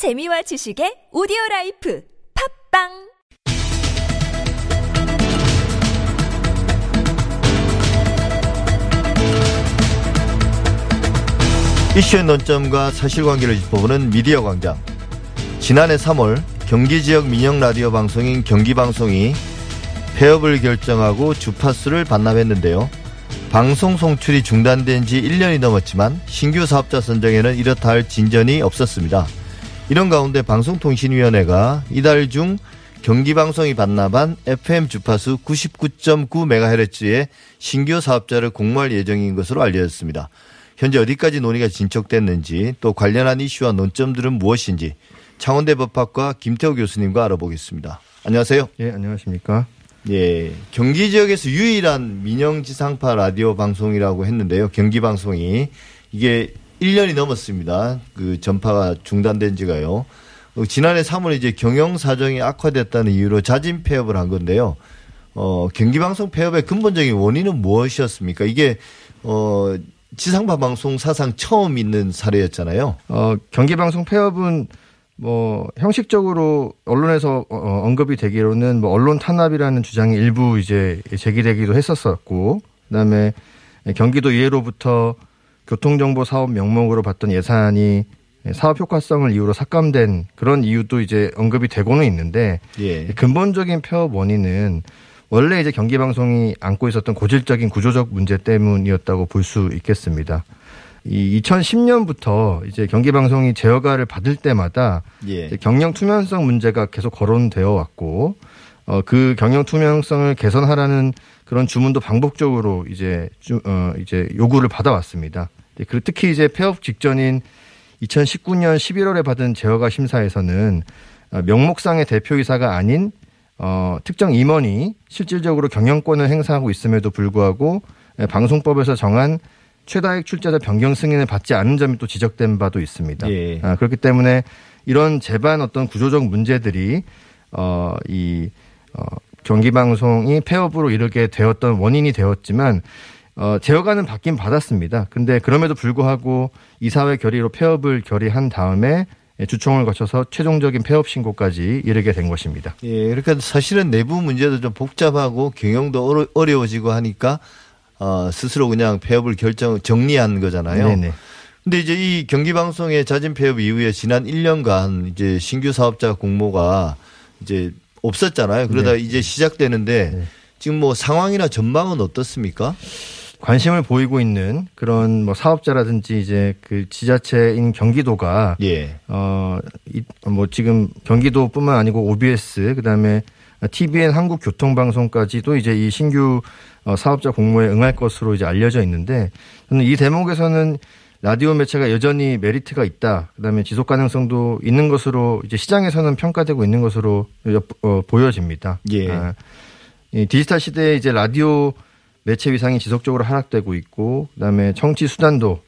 재미와 지식의 오디오 라이프 팟빵 이슈의 논점과 사실관계를 짚어보는 미디어 광장. 지난해 3월 경기 지역 민영 라디오 방송인 경기방송이 폐업을 결정하고 주파수를 반납했는데요. 방송 송출이 중단된 지 1년이 넘었지만 신규 사업자 선정에는 이렇다 할 진전이 없었습니다. 이런 가운데 방송통신위원회가 이달 중 경기방송이 반납한 FM 주파수 99.9MHz의 신규 사업자를 공모할 예정인 것으로 알려졌습니다. 현재 어디까지 논의가 진척됐는지 또 관련한 이슈와 논점들은 무엇인지 창원대 법학과 김태호 교수님과 알아보겠습니다. 안녕하세요. 예, 안녕하십니까. 예. 경기 지역에서 유일한 민영 지상파 라디오 방송이라고 했는데요. 경기 방송이 이게 1년이 넘었습니다. 그 전파가 중단된 지가요. 어, 지난해 3월 이제 경영 사정이 악화됐다는 이유로 자진 폐업을 한 건데요. 어, 경기 방송 폐업의 근본적인 원인은 무엇이었습니까? 이게 어 지상파 방송 사상 처음 있는 사례였잖아요. 어, 경기방송 폐업은 뭐 형식적으로 언론에서 어, 어, 언급이 되기로는 뭐 언론 탄압이라는 주장이 일부 이제 제기되기도 했었었고 그다음에 경기도 의회로부터 교통정보 사업 명목으로 받던 예산이 사업 효과성을 이유로 삭감된 그런 이유도 이제 언급이 되고는 있는데 예. 근본적인 폐업 원인은 원래 이제 경기방송이 안고 있었던 고질적인 구조적 문제 때문이었다고 볼 수 있겠습니다. 이 2010년부터 이제 경기방송이 제어가를 받을 때마다 예. 경영 투명성 문제가 계속 거론되어 왔고 어, 그 경영 투명성을 개선하라는 그런 주문도 반복적으로 이제 주, 어, 이제 요구를 받아왔습니다. 그 특히 이제 폐업 직전인 2019년 11월에 받은 제어가 심사에서는 어, 명목상의 대표이사가 아닌 어, 특정 임원이 실질적으로 경영권을 행사하고 있음에도 불구하고 방송법에서 정한 최다액 출자자 변경 승인을 받지 않은 점이 또 지적된 바도 있습니다. 예. 아, 그렇기 때문에 이런 제반 어떤 구조적 문제들이 어, 이 어, 경기 방송이 폐업으로 이르게 되었던 원인이 되었지만 어, 제어가는 받긴 받았습니다. 근데 그럼에도 불구하고 이사회 결의로 폐업을 결의한 다음에 주총을 거쳐서 최종적인 폐업 신고까지 이르게 된 것입니다. 예, 그러니까 사실은 내부 문제도 좀 복잡하고 경영도 어려, 어려워지고 하니까 어, 스스로 그냥 폐업을 결정 정리한 거잖아요. 네네. 근데 이제 이 경기 방송의 자진 폐업 이후에 지난 1년간 이제 신규 사업자 공모가 이제 없었잖아요. 그러다 네. 이제 시작되는데 네. 지금 뭐 상황이나 전망은 어떻습니까? 관심을 보이고 있는 그런 뭐 사업자라든지 이제 그 지자체인 경기도가 예. 어뭐 지금 경기도뿐만 아니고 OBS 그다음에 TVN 한국교통방송까지도 이제 이 신규 어, 사업자 공모에 응할 것으로 이제 알려져 있는데 저는 이 대목에서는 라디오 매체가 여전히 메리트가 있다. 그다음에 지속 가능성도 있는 것으로 이제 시장에서는 평가되고 있는 것으로 어, 보여집니다. 예. 아, 이 디지털 시대에 이제 라디오 매체 위상이 지속적으로 하락되고 있고 그다음에 청취 수단도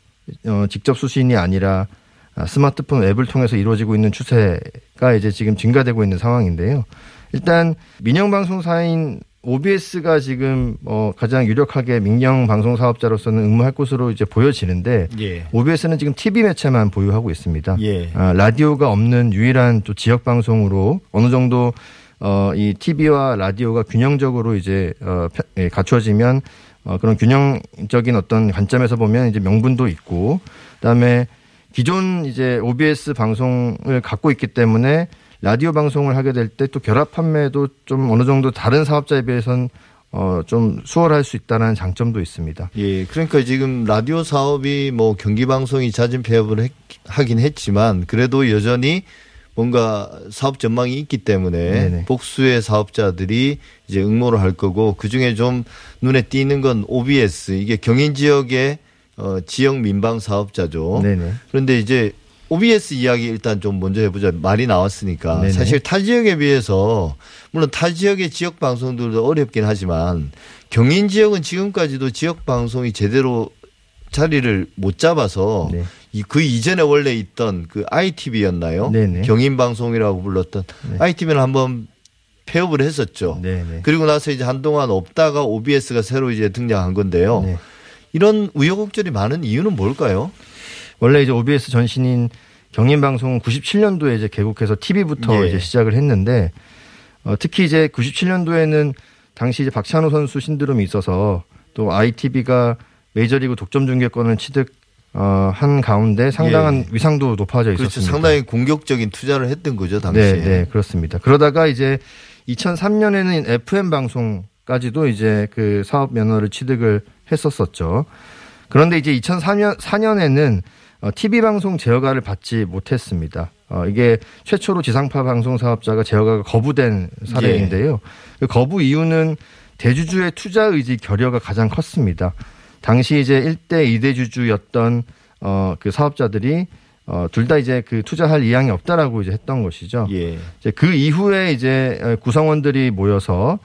어, 직접 수신이 아니라 아, 스마트폰 앱을 통해서 이루어지고 있는 추세가 이제 지금 증가되고 있는 상황인데요. 일단 민영 방송사인 OBS가 지금 어 가장 유력하게 민영 방송 사업자로서는 응모할 것으로 이제 보여지는데 예. OBS는 지금 TV 매체만 보유하고 있습니다. 예. 아, 라디오가 없는 유일한 또 지역 방송으로 어느 정도 어, 이 TV와 라디오가 균형적으로 이제 어, 펴- 예, 갖춰지면 어, 그런 균형적인 어떤 관점에서 보면 이제 명분도 있고 그다음에 기존 이제 OBS 방송을 갖고 있기 때문에 라디오 방송을 하게 될 때 또 결합 판매도 좀 어느 정도 다른 사업자에 비해서는 어, 좀 수월할 수 있다는 장점도 있습니다. 예. 그러니까 지금 라디오 사업이 뭐 경기 방송이 자진 폐업을 했- 하긴 했지만 그래도 여전히 뭔가 사업 전망이 있기 때문에 네네. 복수의 사업자들이 이제 응모를 할 거고 그 중에 좀 눈에 띄는 건 OBS 이게 경인 지역의 어, 지역 민방 사업자죠. 네네. 그런데 이제 OBS 이야기 일단 좀 먼저 해보자 말이 나왔으니까 네네. 사실 타 지역에 비해서 물론 타 지역의 지역 방송들도 어렵긴 하지만 경인 지역은 지금까지도 지역 방송이 제대로 자리를 못 잡아서 네. 이그 이전에 원래 있던 그 ITV였나요? 네네. 경인 방송이라고 불렀던 네. ITV는 한번 폐업을 했었죠. 네네. 그리고 나서 이제 한동안 없다가 OBS가 새로 이제 등장한 건데요. 네. 이런 우여곡절이 많은 이유는 뭘까요? 원래 이제 OBS 전신인 경인방송은 97년도에 이제 개국해서 TV부터 예. 이제 시작을 했는데 어, 특히 이제 97년도에는 당시 이제 박찬호 선수 신드롬이 있어서 또 ITV가 메이저리그 독점 중계권을 취득 어, 한 가운데 상당한 예. 위상도 높아져 그렇죠. 있었습니다. 상당히 공격적인 투자를 했던 거죠 당시에. 네, 네, 그렇습니다. 그러다가 이제 2003년에는 FM 방송까지도 이제 그 사업 면허를 취득을 했었었죠. 그런데 이제 2004년 4년에는 어, TV 방송 제어가를 받지 못했습니다. 어, 이게 최초로 지상파 방송 사업자가 제어가가 거부된 사례인데요. 그 거부 이유는 대주주의 투자 의지 결여가 가장 컸습니다. 당시 이제 1대 2대 주주였던 어, 그 사업자들이 어, 둘 다 이제 그 투자할 의향이 없다라고 이제 했던 것이죠. 예. 이제 그 이후에 이제 구성원들이 모여서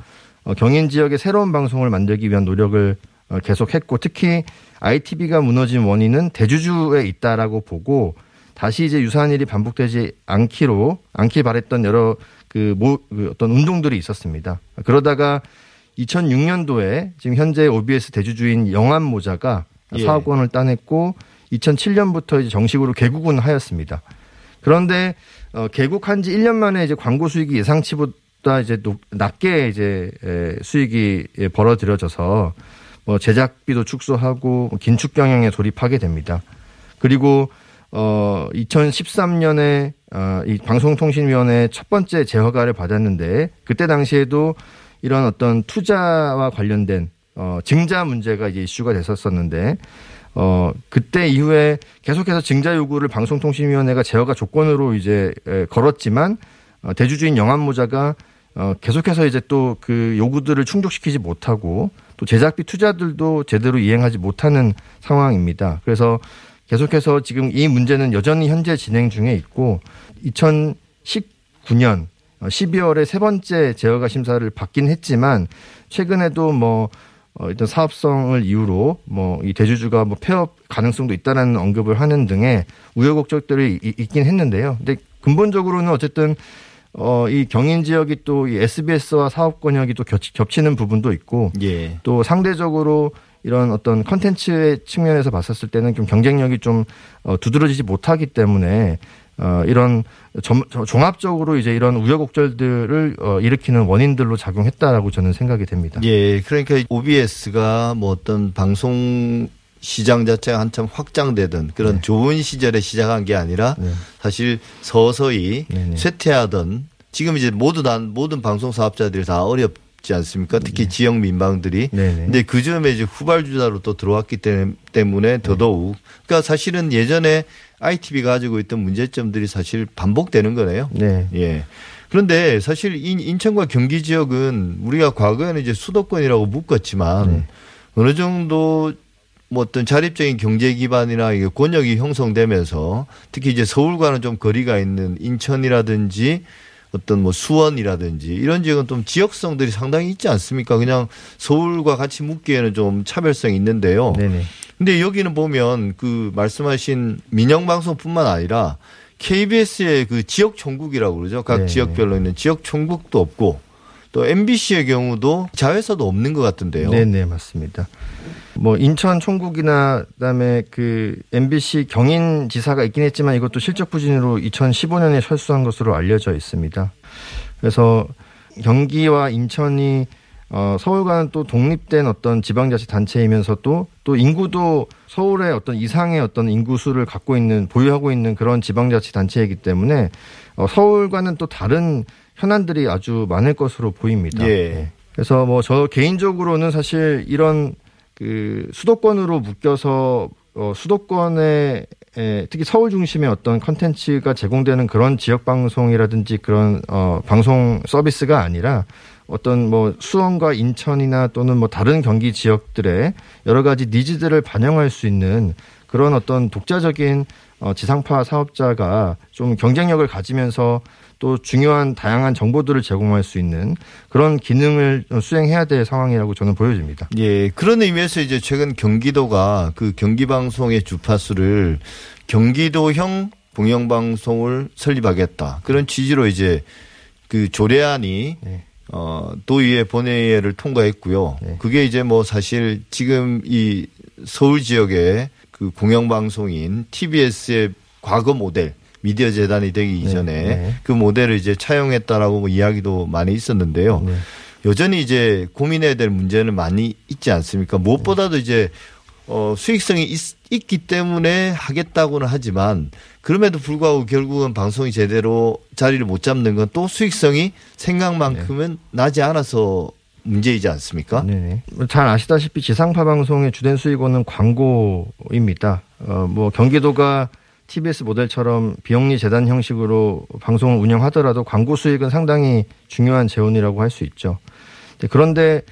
어, 경인 지역의 새로운 방송을 만들기 위한 노력을 어, 계속했고 특히 ITV가 무너진 원인은 대주주에 있다라고 보고 다시 이제 유사한 일이 반복되지 않기로 않길 바랬던 여러 그, 모, 그 어떤 운동들이 있었습니다. 그러다가 2006년도에 지금 현재 OBS 대주주인 영암 모자가 예. 사업권을 따냈고 2007년부터 이제 정식으로 개국은 하였습니다. 그런데 어, 개국한 지 1년 만에 이제 광고 수익이 예상치보다 이제 높, 낮게 이제 에, 수익이 예, 벌어들여져서 뭐 제작비도 축소하고 긴축 경영에 돌입하게 됩니다. 그리고 어 2013년에 어, 이 방송통신위원회 첫 번째 재허가를 받았는데 그때 당시에도 이런 어떤 투자와 관련된 어 증자 문제가 이제 이슈가 됐었었는데 어 그때 이후에 계속해서 증자 요구를 방송통신위원회가 제어가 조건으로 이제 에, 걸었지만 어, 대주주인 영암모자가 어 계속해서 이제 또 그 요구들을 충족시키지 못하고 또 제작비 투자들도 제대로 이행하지 못하는 상황입니다. 그래서 계속해서 지금 이 문제는 여전히 현재 진행 중에 있고 2019년 12월에 세 번째 제어가 심사를 받긴 했지만 최근에도 뭐 어, 일단 사업성을 이유로 뭐 이 대주주가 뭐 폐업 가능성도 있다라는 언급을 하는 등의 우여곡절들이 이- 있긴 했는데요. 근데 근본적으로는 어쨌든 어, 이 경인 지역이 또 이 SBS와 사업 권역이 또 겹치, 겹치는 부분도 있고 예. 또 상대적으로 이런 어떤 컨텐츠의 측면에서 봤었을 때는 좀 경쟁력이 좀 어, 두드러지지 못하기 때문에 어, 이런 점, 저- 종합적으로 이제 이런 우여곡절들을 어, 일으키는 원인들로 작용했다라고 저는 생각이 됩니다. 예. 그러니까 OBS가 뭐 어떤 방송 시장 자체가 한참 확장되던 그런 네. 좋은 시절에 시작한 게 아니라 네. 사실 서서히 네네. 쇠퇴하던 지금 이제 모두 다 모든 방송 사업자들이 다 어렵지 않습니까? 특히 지역 민방들이. 네네. 근데 그 점에 이제 후발주자로 또 들어왔기 때- 때문에 더더욱 그러니까 사실은 예전에 ITV가 가지고 있던 문제점들이 사실 반복되는 거네요. 네. 예. 그런데 사실 인- 인천과 경기 지역은 우리가 과거에는 이제 수도권이라고 묶었지만 네. 어느 정도 뭐 어떤 자립적인 경제 기반이나 이게 권역이 형성되면서 특히 이제 서울과는 좀 거리가 있는 인천이라든지 어떤 뭐 수원이라든지 이런 지역은 좀 지역성들이 상당히 있지 않습니까? 그냥 서울과 같이 묶기에는 좀 차별성이 있는데요. 네네. 근데 여기는 보면 그 말씀하신 민영방송뿐만 아니라 KBS의 그 지역 총국이라고 그러죠. 각 네. 지역별로 있는 지역 총국도 없고 또 MBC의 경우도 자회사도 없는 것 같은데요. 네 네 맞습니다. 뭐 인천 총국이나 그다음에 그 MBC 경인 지사가 있긴 했지만 이것도 실적 부진으로 2015년에 철수한 것으로 알려져 있습니다. 그래서 경기와 인천이 어, 서울과는 또 독립된 어떤 지방자치단체이면서도 또 인구도 서울의 어떤 이상의 어떤 인구수를 갖고 있는 보유하고 있는 그런 지방자치단체이기 때문에 어, 서울과는 또 다른 현안들이 아주 많을 것으로 보입니다. 예. 네. 그래서 뭐 저 개인적으로는 사실 이런 그 수도권으로 묶여서 어 수도권에 에, 특히 서울 중심의 어떤 컨텐츠가 제공되는 그런 지역 방송이라든지 그런 어 방송 서비스가 아니라 어떤 뭐 수원과 인천이나 또는 뭐 다른 경기 지역들의 여러 가지 니즈들을 반영할 수 있는 그런 어떤 독자적인 어 지상파 사업자가 좀 경쟁력을 가지면서 또 중요한 다양한 정보들을 제공할 수 있는 그런 기능을 수행해야 될 상황이라고 저는 보여집니다. 예, 그런 의미에서 이제 최근 경기도가 그 경기방송의 주파수를 경기도형 공영방송을 설립하겠다. 그런 취지로 이제 그 조례안이 네. 어, 도의회 본회의를 통과했고요. 네. 그게 이제 뭐 사실 지금 이 서울 지역의 그 공영방송인 TBS의 과거 모델 미디어 재단이 되기 네, 이전에 네. 그 모델을 이제 차용했다라고 뭐 이야기도 많이 있었는데요. 네. 여전히 이제 고민해야 될 문제는 많이 있지 않습니까? 무엇보다도 이제 어 수익성이 있, 기 때문에 하겠다고는 하지만 그럼에도 불구하고 결국은 방송이 제대로 자리를 못 잡는 건 또 수익성이 생각만큼은 나지 않아서 문제이지 않습니까? 네네. 잘 아시다시피 지상파 방송의 주된 수익원은 광고입니다. 어, 뭐 경기도가 TBS 모델처럼 비영리 재단 형식으로 방송을 운영하더라도 광고 수익은 상당히 중요한 재원이라고 할 수 있죠. 네, 그런데 어,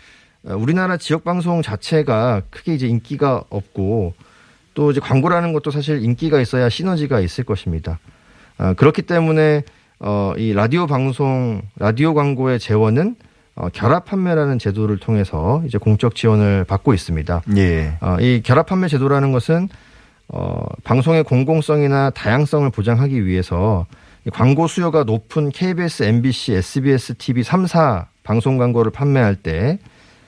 우리나라 지역 방송 자체가 크게 이제 인기가 없고 또 이제 광고라는 것도 사실 인기가 있어야 시너지가 있을 것입니다. 아, 그렇기 때문에 어, 이 라디오 방송, 라디오 광고의 재원은 어, 결합 판매라는 제도를 통해서 이제 공적 지원을 받고 있습니다. 예. 어, 이 결합 판매 제도라는 것은 어, 방송의 공공성이나 다양성을 보장하기 위해서 이 광고 수요가 높은 KBS, MBC, SBS, TV 3사 방송 광고를 판매할 때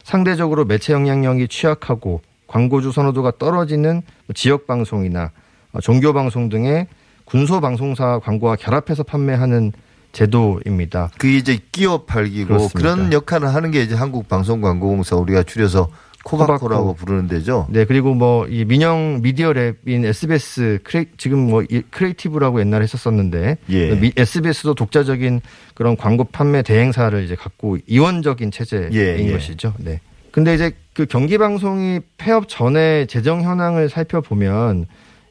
상대적으로 매체 영향력이 취약하고 광고주 선호도가 떨어지는 지역 방송이나 어, 종교 방송 등의 군소 방송사 광고와 결합해서 판매하는 제도입니다. 그게 이제 끼어 팔기고 그렇습니다. 그런 역할을 하는 게 이제 한국 방송광고공사 우리가 줄여서 코바코라고 코바코. 부르는 데죠. 네, 그리고 뭐 이 민영 미디어렙인 SBS 크레 지금 뭐 이- 크리에이티브라고 옛날에 했었었는데 예. 미- SBS도 독자적인 그런 광고 판매 대행사를 이제 갖고 이원적인 체제인 예, 예. 것이죠. 네. 근데 이제 그 경기 방송이 폐업 전에 재정 현황을 살펴보면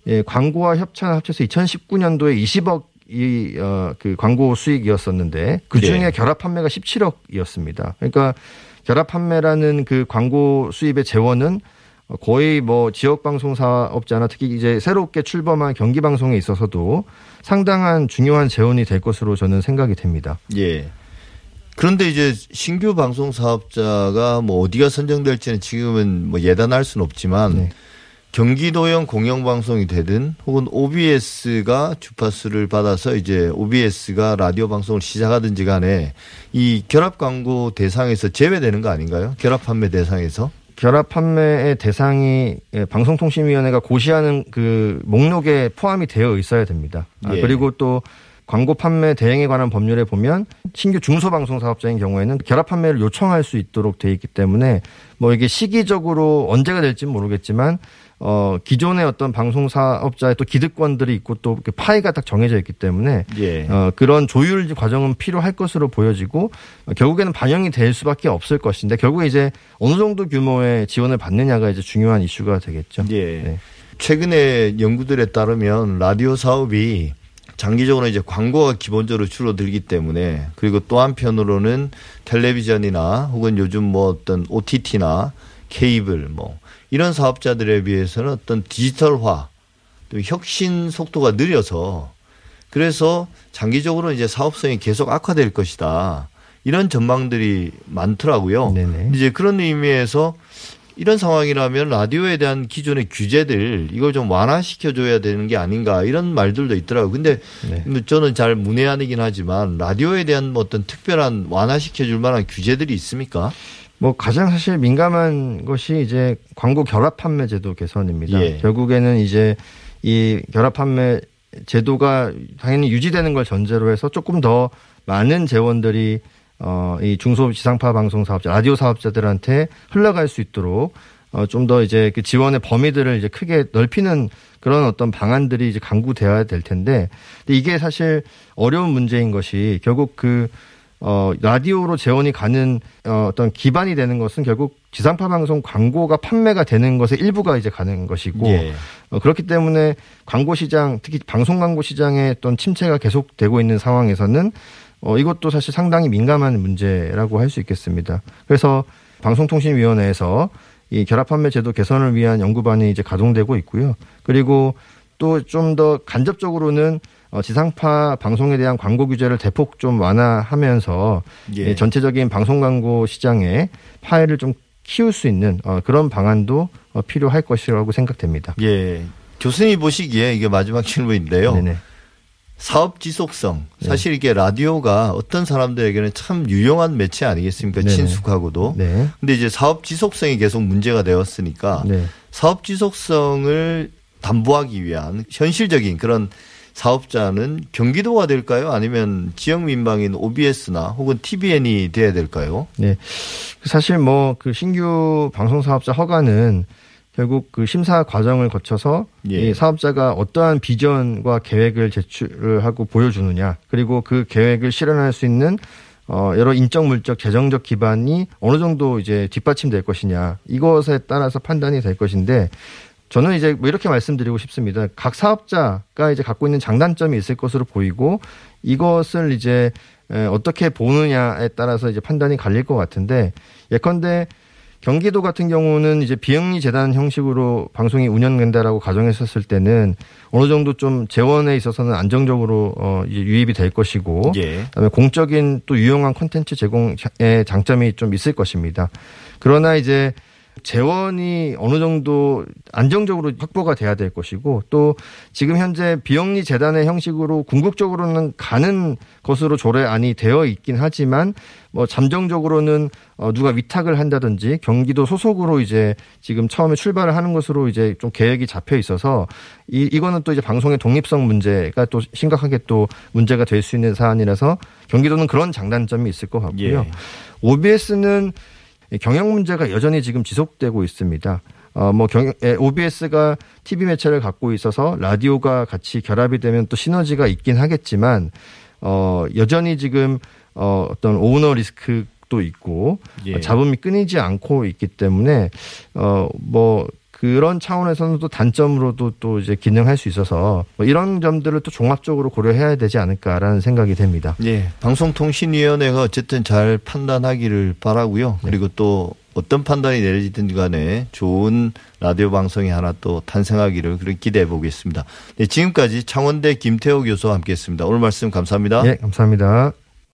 예, 광고와 협찬 합쳐서 2019년도에 20억 이 어 그 광고 수익이었었는데 그 중에 네. 결합 판매가 17억이었습니다. 그러니까 결합 판매라는 그 광고 수입의 재원은 거의 뭐 지역 방송 사업자나 특히 이제 새롭게 출범한 경기 방송에 있어서도 상당한 중요한 재원이 될 것으로 저는 생각이 됩니다. 예. 그런데 이제 신규 방송 사업자가 뭐 어디가 선정될지는 지금은 뭐 예단할 수는 없지만 네. 경기도형 공영방송이 되든 혹은 OBS가 주파수를 받아서 이제 OBS가 라디오 방송을 시작하든지 간에 이 결합 광고 대상에서 제외되는 거 아닌가요? 결합 판매 대상에서? 결합 판매의 대상이 예, 방송통신위원회가 고시하는 그 목록에 포함이 되어 있어야 됩니다. 아, 예. 그리고 또 광고 판매 대행에 관한 법률에 보면 신규 중소방송 사업자인 경우에는 결합 판매를 요청할 수 있도록 돼 있기 때문에 뭐 이게 시기적으로 언제가 될지는 모르겠지만 어 기존의 어떤 방송 사업자의 또 기득권들이 있고 또 파이가 딱 정해져 있기 때문에 예. 어, 그런 조율 과정은 필요할 것으로 보여지고 어, 결국에는 반영이 될 수밖에 없을 것인데 결국에 이제 어느 정도 규모의 지원을 받느냐가 이제 중요한 이슈가 되겠죠. 예. 네. 최근에 연구들에 따르면 라디오 사업이 장기적으로 이제 광고가 기본적으로 줄어들기 때문에 그리고 또 한편으로는 텔레비전이나 혹은 요즘 뭐 어떤 OTT나 케이블 뭐 이런 사업자들에 비해서는 어떤 디지털화 또 혁신 속도가 느려서 그래서 장기적으로 이제 사업성이 계속 악화될 것이다. 이런 전망들이 많더라고요. 네네. 이제 그런 의미에서 이런 상황이라면 라디오에 대한 기존의 규제들 이걸 좀 완화시켜 줘야 되는 게 아닌가 이런 말들도 있더라고요. 근데 네. 저는 잘 문외한이긴 하지만 라디오에 대한 뭐 어떤 특별한 완화시켜 줄 만한 규제들이 있습니까? 뭐 가장 사실 민감한 것이 이제 광고 결합 판매 제도 개선입니다. 예. 결국에는 이제 이 결합 판매 제도가 당연히 유지되는 걸 전제로 해서 조금 더 많은 재원들이 어, 이 중소 지상파 방송 사업자, 라디오 사업자들한테 흘러갈 수 있도록 어, 좀 더 이제 그 지원의 범위들을 이제 크게 넓히는 그런 어떤 방안들이 이제 강구되어야 될 텐데, 근데 이게 사실 어려운 문제인 것이 결국 그 어, 라디오로 재원이 가는 어, 어떤 기반이 되는 것은 결국 지상파 방송 광고가 판매가 되는 것의 일부가 이제 가는 것이고 예. 어, 그렇기 때문에 광고 시장 특히 방송 광고 시장의 어떤 침체가 계속되고 있는 상황에서는 어, 이것도 사실 상당히 민감한 문제라고 할 수 있겠습니다. 그래서 방송통신위원회에서 이 결합 판매 제도 개선을 위한 연구반이 이제 가동되고 있고요. 그리고 또 좀 더 간접적으로는 어, 지상파 방송에 대한 광고 규제를 대폭 좀 완화하면서 예. 이 전체적인 방송 광고 시장의 파해를 좀 키울 수 있는 어, 그런 방안도 어, 필요할 것이라고 생각됩니다. 예. 교수님이 보시기에 이게 마지막 질문인데요. 네네. 사업 지속성. 네. 사실 이게 라디오가 어떤 사람들에게는 참 유용한 매체 아니겠습니까? 네네. 친숙하고도. 네. 근데 이제 사업 지속성이 계속 문제가 되었으니까 네. 사업 지속성을 담보하기 위한 현실적인 그런 사업자는 경기도가 될까요? 아니면 지역 민방인 OBS나 혹은 TVN이 돼야 될까요? 네. 사실 뭐 그 신규 방송 사업자 허가는 결국 그 심사 과정을 거쳐서 예. 이 사업자가 어떠한 비전과 계획을 제출을 하고 보여주느냐 그리고 그 계획을 실현할 수 있는 어 여러 인적 물적 재정적 기반이 어느 정도 이제 뒷받침될 것이냐 이것에 따라서 판단이 될 것인데 저는 이제 뭐 이렇게 말씀드리고 싶습니다. 각 사업자가 이제 갖고 있는 장단점이 있을 것으로 보이고 이것을 이제 에, 어떻게 보느냐에 따라서 이제 판단이 갈릴 것 같은데 예컨대 경기도 같은 경우는 이제 비영리 재단 형식으로 방송이 운영된다라고 가정했었을 때는 어느 정도 좀 재원에 있어서는 안정적으로 어 이제 유입이 될 것이고 예. 그다음에 공적인 또 유용한 콘텐츠 제공의 장점이 좀 있을 것입니다. 그러나 이제 재원이 어느 정도 안정적으로 확보가 돼야 될 것이고 또 지금 현재 비영리 재단의 형식으로 궁극적으로는 가는 것으로 조례안이 되어 있긴 하지만 뭐 잠정적으로는 어 누가 위탁을 한다든지 경기도 소속으로 이제 지금 처음에 출발을 하는 것으로 이제 좀 계획이 잡혀 있어서 이 이거는 또 이제 방송의 독립성 문제가 또 심각하게 또 문제가 될 수 있는 사안이라서 경기도는 그런 장단점이 있을 것 같고요. 예. OBS는 경영 문제가 여전히 지금 지속되고 있습니다. 어, 뭐, 경, OBS가 TV 매체를 갖고 있어서 라디오가 같이 결합이 되면 또 시너지가 있긴 하겠지만, 어, 여전히 지금, 어, 어떤 오너 리스크도 있고, 예. 잡음이 끊이지 않고 있기 때문에, 어, 뭐, 그런 차원에서는 또 단점으로도 또 이제 기능할 수 있어서 뭐 이런 점들을 또 종합적으로 고려해야 되지 않을까라는 생각이 됩니다. 예. 방송통신위원회가 어쨌든 잘 판단하기를 바라고요. 그리고 또 어떤 판단이 내려지든 간에 좋은 라디오 방송이 하나 또 탄생하기를 그렇게 기대해 보겠습니다. 네, 지금까지 창원대 김태호 교수와 함께했습니다. 오늘 말씀 감사합니다. 예, 감사합니다.